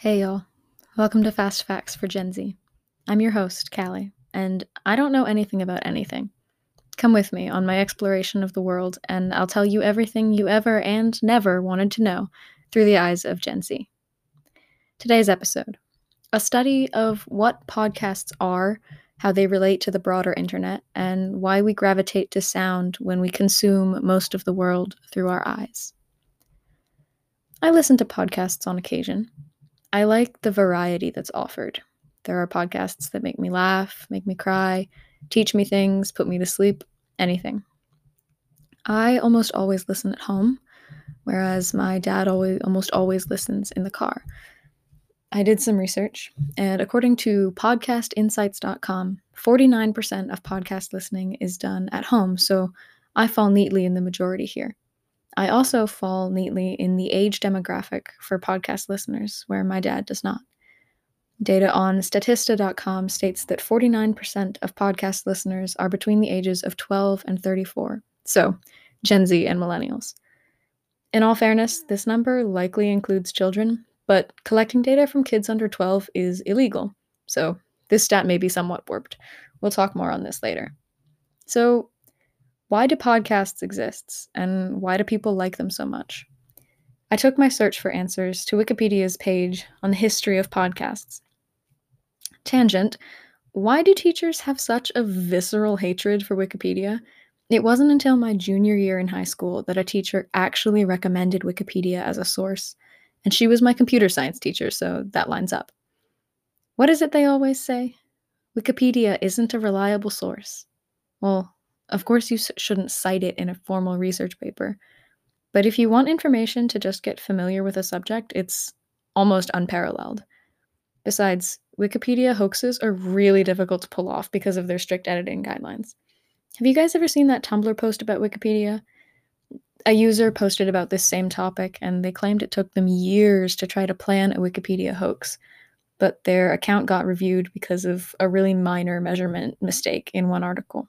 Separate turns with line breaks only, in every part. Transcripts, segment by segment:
Hey, y'all. Welcome to Fast Facts for Gen Z. I'm your host, Callie, and I don't know anything about anything. Come with me on my exploration of the world, and I'll tell you everything you ever and never wanted to know through the eyes of Gen Z. Today's episode a study of what podcasts are, how they relate to the broader internet, and why we gravitate to sound when we consume most of the world through our eyes. I listen to podcasts on occasion I like the variety that's offered. There are podcasts that make me laugh, make me cry, teach me things, put me to sleep, anything. I almost always listen at home, whereas my dad always almost always listens in the car. I did some research, and according to podcastinsights.com, 49% of podcast listening is done at home, so I fall neatly in the majority here. I also fall neatly in the age demographic for podcast listeners, where my dad does not. Data on Statista.com states that 49% of podcast listeners are between the ages of 12 and 34, so Gen Z and millennials. In all fairness, this number likely includes children, but collecting data from kids under 12 is illegal, so this stat may be somewhat warped. We'll talk more on this later. So, why do podcasts exist, and why do people like them so much? I took my search for answers to Wikipedia's page on the history of podcasts. Tangent Why do teachers have such a visceral hatred for Wikipedia? It wasn't until my junior year in high school that a teacher actually recommended Wikipedia as a source, and she was my computer science teacher, so that lines up. What is it they always say? Wikipedia isn't a reliable source. Well, of course, you shouldn't cite it in a formal research paper. But if you want information to just get familiar with a subject, it's almost unparalleled. Besides, Wikipedia hoaxes are really difficult to pull off because of their strict editing guidelines. Have you guys ever seen that Tumblr post about Wikipedia? A user posted about this same topic, and they claimed it took them years to try to plan a Wikipedia hoax, but their account got reviewed because of a really minor measurement mistake in one article.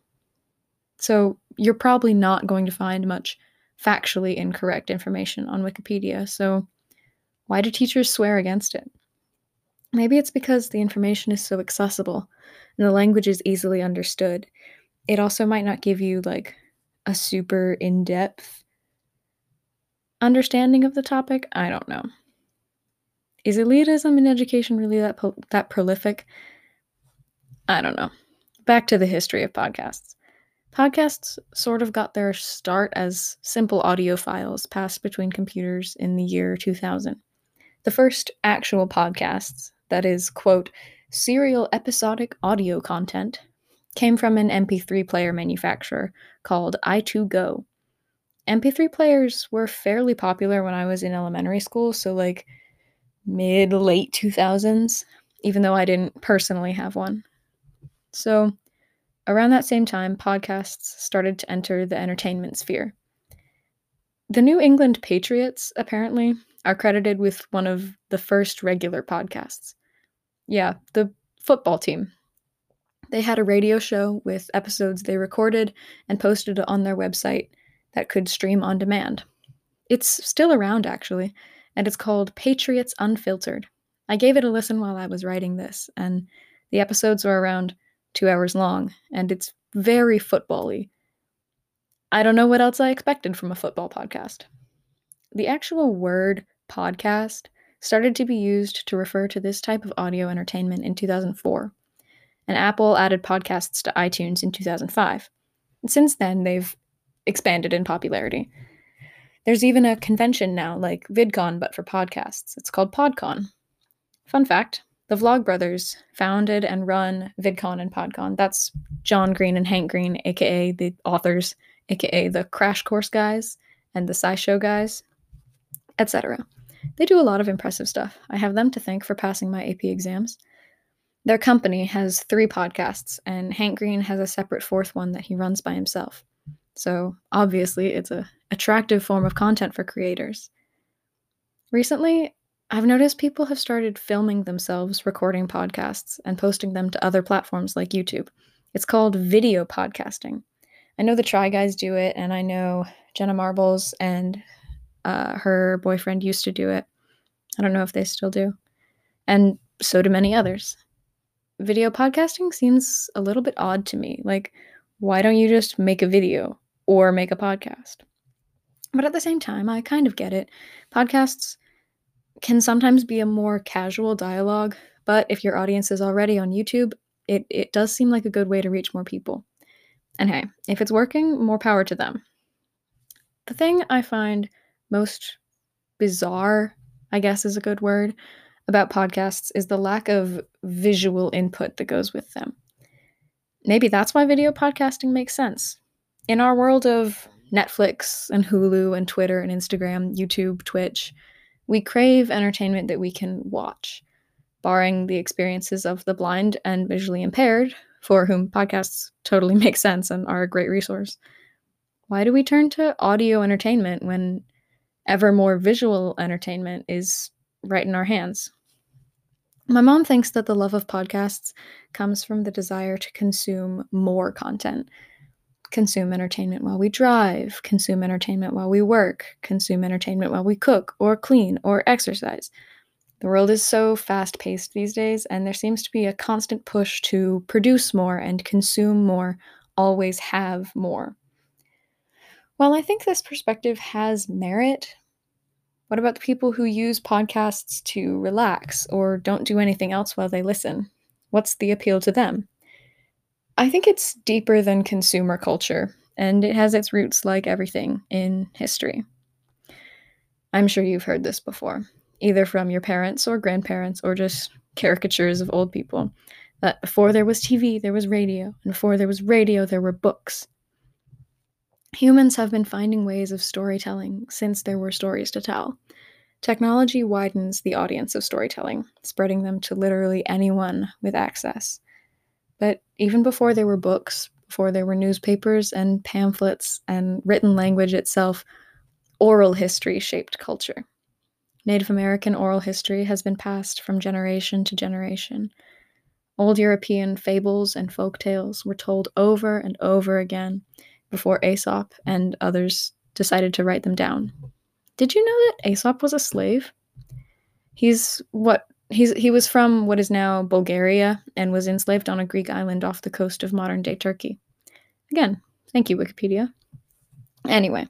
So you're probably not going to find much factually incorrect information on Wikipedia. So why do teachers swear against it? Maybe it's because the information is so accessible and the language is easily understood. It also might not give you like a super in depth understanding of the topic. I don't know. Is elitism in education really that, po- that prolific? I don't know. Back to the history of podcasts. Podcasts sort of got their start as simple audio files passed between computers in the year 2000. The first actual podcasts, that is, quote, serial episodic audio content, came from an MP3 player manufacturer called i2Go. MP3 players were fairly popular when I was in elementary school, so like mid late 2000s, even though I didn't personally have one. So, Around that same time, podcasts started to enter the entertainment sphere. The New England Patriots, apparently, are credited with one of the first regular podcasts. Yeah, the football team. They had a radio show with episodes they recorded and posted on their website that could stream on demand. It's still around, actually, and it's called Patriots Unfiltered. I gave it a listen while I was writing this, and the episodes are around two hours long, and it's very footbally. I don't know what else I expected from a football podcast. The actual word podcast started to be used to refer to this type of audio entertainment in 2004, and Apple added podcasts to iTunes in 2005. And since then, they've expanded in popularity. There's even a convention now, like VidCon, but for podcasts. It's called PodCon. Fun fact the Vlogbrothers founded and run VidCon and PodCon. That's John Green and Hank Green, aka the authors, aka the Crash Course guys and the SciShow guys, etc. They do a lot of impressive stuff. I have them to thank for passing my AP exams. Their company has three podcasts, and Hank Green has a separate fourth one that he runs by himself. So obviously, it's a attractive form of content for creators. Recently, I've noticed people have started filming themselves recording podcasts and posting them to other platforms like YouTube. It's called video podcasting. I know the Try Guys do it, and I know Jenna Marbles and uh, her boyfriend used to do it. I don't know if they still do. and so do many others. Video podcasting seems a little bit odd to me. Like, why don't you just make a video or make a podcast? But at the same time, I kind of get it. Podcasts can sometimes be a more casual dialogue, but if your audience is already on YouTube, it, it does seem like a good way to reach more people. And hey, if it's working, more power to them. The thing I find most bizarre, I guess is a good word, about podcasts is the lack of visual input that goes with them. Maybe that's why video podcasting makes sense. In our world of Netflix and Hulu and Twitter and Instagram, YouTube, Twitch, we crave entertainment that we can watch, barring the experiences of the blind and visually impaired, for whom podcasts totally make sense and are a great resource. Why do we turn to audio entertainment when ever more visual entertainment is right in our hands? My mom thinks that the love of podcasts comes from the desire to consume more content consume entertainment while we drive, consume entertainment while we work, consume entertainment while we cook or clean or exercise. The world is so fast paced these days, and there seems to be a constant push to produce more and consume more, always have more. While I think this perspective has merit, what about the people who use podcasts to relax or don't do anything else while they listen? What's the appeal to them? I think it's deeper than consumer culture, and it has its roots, like everything, in history. I'm sure you've heard this before, either from your parents or grandparents or just caricatures of old people, that before there was TV, there was radio, and before there was radio, there were books. Humans have been finding ways of storytelling since there were stories to tell. Technology widens the audience of storytelling, spreading them to literally anyone with access. But even before there were books, before there were newspapers and pamphlets and written language itself, oral history shaped culture. Native American oral history has been passed from generation to generation. Old European fables and folk tales were told over and over again before Aesop and others decided to write them down. Did you know that Aesop was a slave? He's what He's, he was from what is now Bulgaria and was enslaved on a Greek island off the coast of modern day Turkey. Again, thank you, Wikipedia. Anyway,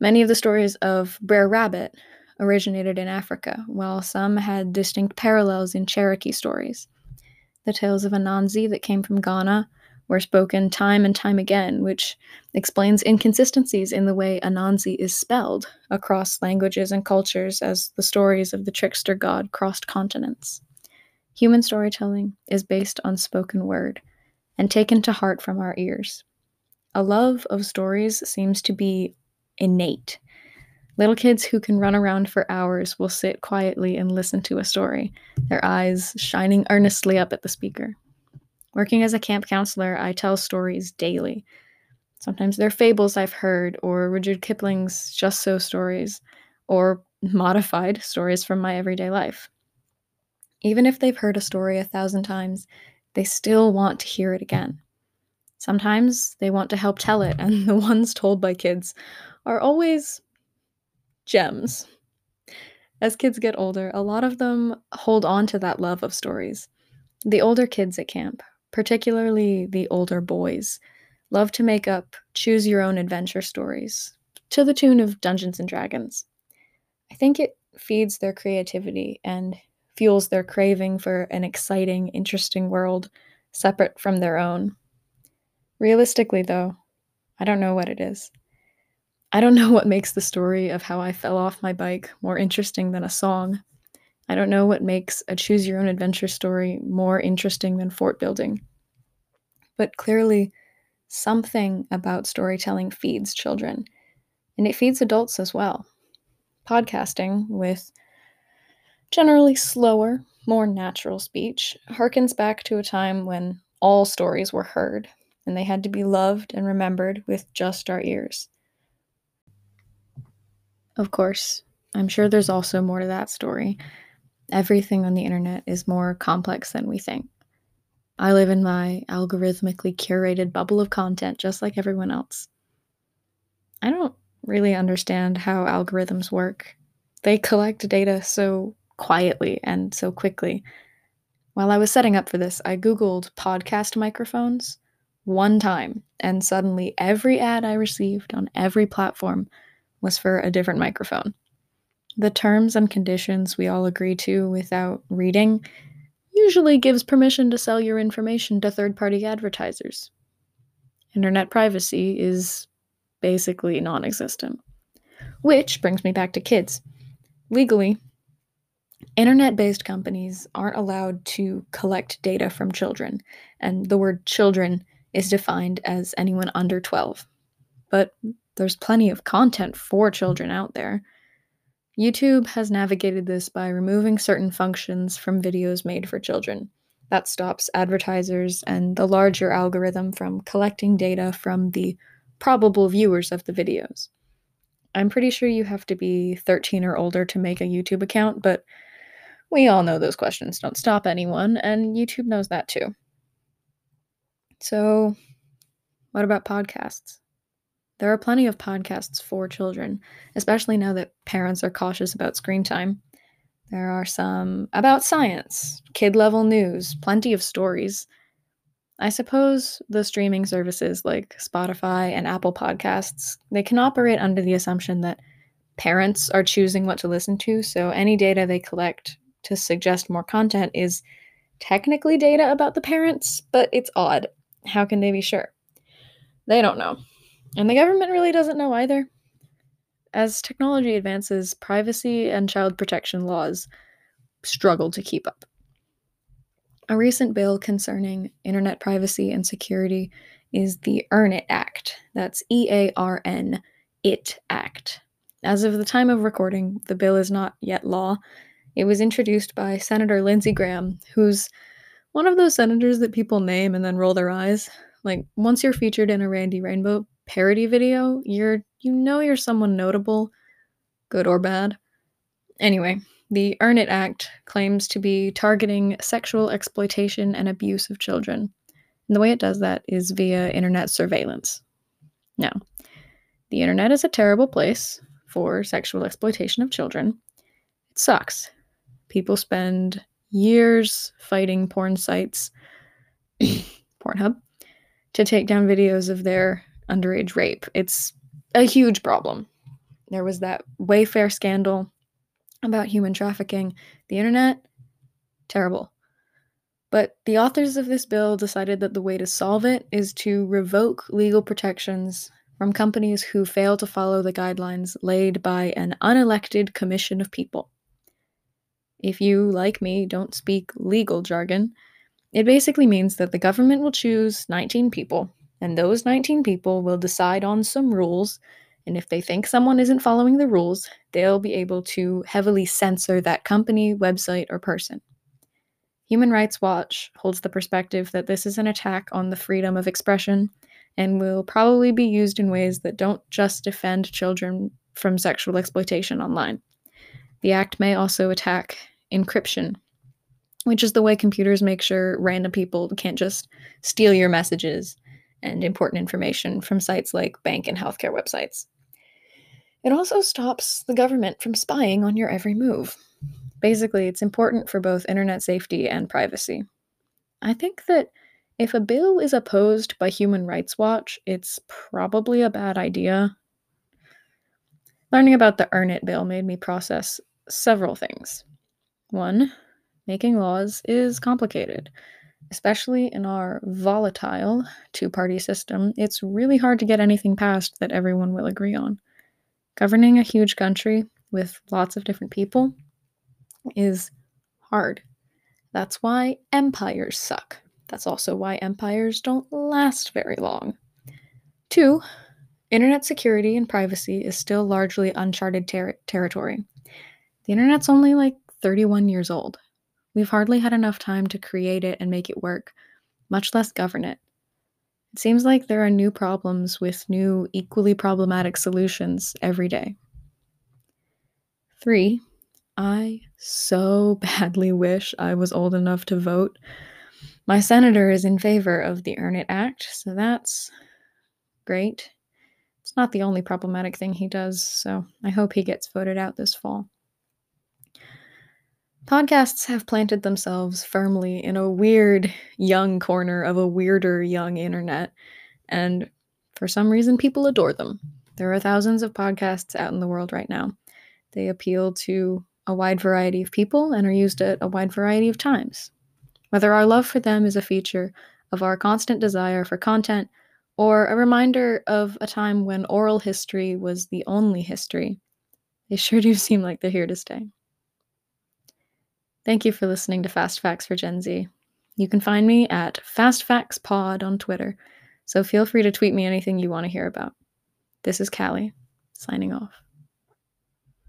many of the stories of Brer Rabbit originated in Africa, while some had distinct parallels in Cherokee stories. The tales of Anansi that came from Ghana were spoken time and time again, which explains inconsistencies in the way Anansi is spelled across languages and cultures as the stories of the trickster god crossed continents. Human storytelling is based on spoken word and taken to heart from our ears. A love of stories seems to be innate. Little kids who can run around for hours will sit quietly and listen to a story, their eyes shining earnestly up at the speaker. Working as a camp counselor, I tell stories daily. Sometimes they're fables I've heard, or Rudyard Kipling's just so stories, or modified stories from my everyday life. Even if they've heard a story a thousand times, they still want to hear it again. Sometimes they want to help tell it, and the ones told by kids are always gems. As kids get older, a lot of them hold on to that love of stories. The older kids at camp particularly the older boys, love to make up choose your own adventure stories to the tune of Dungeons and Dragons. I think it feeds their creativity and fuels their craving for an exciting, interesting world separate from their own. Realistically, though, I don't know what it is. I don't know what makes the story of how I fell off my bike more interesting than a song. I don't know what makes a choose your own adventure story more interesting than fort building. But clearly, something about storytelling feeds children, and it feeds adults as well. Podcasting, with generally slower, more natural speech, harkens back to a time when all stories were heard, and they had to be loved and remembered with just our ears. Of course, I'm sure there's also more to that story. Everything on the internet is more complex than we think. I live in my algorithmically curated bubble of content just like everyone else. I don't really understand how algorithms work. They collect data so quietly and so quickly. While I was setting up for this, I Googled podcast microphones one time, and suddenly every ad I received on every platform was for a different microphone. The terms and conditions we all agree to without reading usually gives permission to sell your information to third party advertisers. Internet privacy is basically non existent. Which brings me back to kids. Legally, internet based companies aren't allowed to collect data from children, and the word children is defined as anyone under 12. But there's plenty of content for children out there. YouTube has navigated this by removing certain functions from videos made for children. That stops advertisers and the larger algorithm from collecting data from the probable viewers of the videos. I'm pretty sure you have to be 13 or older to make a YouTube account, but we all know those questions don't stop anyone, and YouTube knows that too. So, what about podcasts? There are plenty of podcasts for children, especially now that parents are cautious about screen time. There are some about science, kid level news, plenty of stories. I suppose the streaming services like Spotify and Apple Podcasts, they can operate under the assumption that parents are choosing what to listen to, so any data they collect to suggest more content is technically data about the parents, but it's odd. How can they be sure? They don't know. And the government really doesn't know either. As technology advances, privacy and child protection laws struggle to keep up. A recent bill concerning internet privacy and security is the EARN IT Act. That's E A R N IT Act. As of the time of recording, the bill is not yet law. It was introduced by Senator Lindsey Graham, who's one of those senators that people name and then roll their eyes. Like, once you're featured in a Randy Rainbow parody video, you're you know you're someone notable, good or bad. Anyway, the Earn It Act claims to be targeting sexual exploitation and abuse of children. And the way it does that is via internet surveillance. Now, the internet is a terrible place for sexual exploitation of children. It sucks. People spend years fighting porn sites, Pornhub, to take down videos of their underage rape. It's a huge problem. There was that Wayfair scandal about human trafficking. The internet, terrible. But the authors of this bill decided that the way to solve it is to revoke legal protections from companies who fail to follow the guidelines laid by an unelected commission of people. If you, like me, don't speak legal jargon, it basically means that the government will choose 19 people and those 19 people will decide on some rules. And if they think someone isn't following the rules, they'll be able to heavily censor that company, website, or person. Human Rights Watch holds the perspective that this is an attack on the freedom of expression and will probably be used in ways that don't just defend children from sexual exploitation online. The act may also attack encryption, which is the way computers make sure random people can't just steal your messages and important information from sites like bank and healthcare websites. It also stops the government from spying on your every move. Basically, it's important for both internet safety and privacy. I think that if a bill is opposed by Human Rights Watch, it's probably a bad idea. Learning about the Earn It bill made me process several things. One, making laws is complicated. Especially in our volatile two party system, it's really hard to get anything passed that everyone will agree on. Governing a huge country with lots of different people is hard. That's why empires suck. That's also why empires don't last very long. Two, internet security and privacy is still largely uncharted ter- territory. The internet's only like 31 years old. We've hardly had enough time to create it and make it work, much less govern it. It seems like there are new problems with new, equally problematic solutions every day. Three, I so badly wish I was old enough to vote. My senator is in favor of the Earn It Act, so that's great. It's not the only problematic thing he does, so I hope he gets voted out this fall. Podcasts have planted themselves firmly in a weird young corner of a weirder young internet, and for some reason, people adore them. There are thousands of podcasts out in the world right now. They appeal to a wide variety of people and are used at a wide variety of times. Whether our love for them is a feature of our constant desire for content or a reminder of a time when oral history was the only history, they sure do seem like they're here to stay. Thank you for listening to Fast Facts for Gen Z. You can find me at Fast Facts Pod on Twitter, so feel free to tweet me anything you want to hear about. This is Callie, signing off.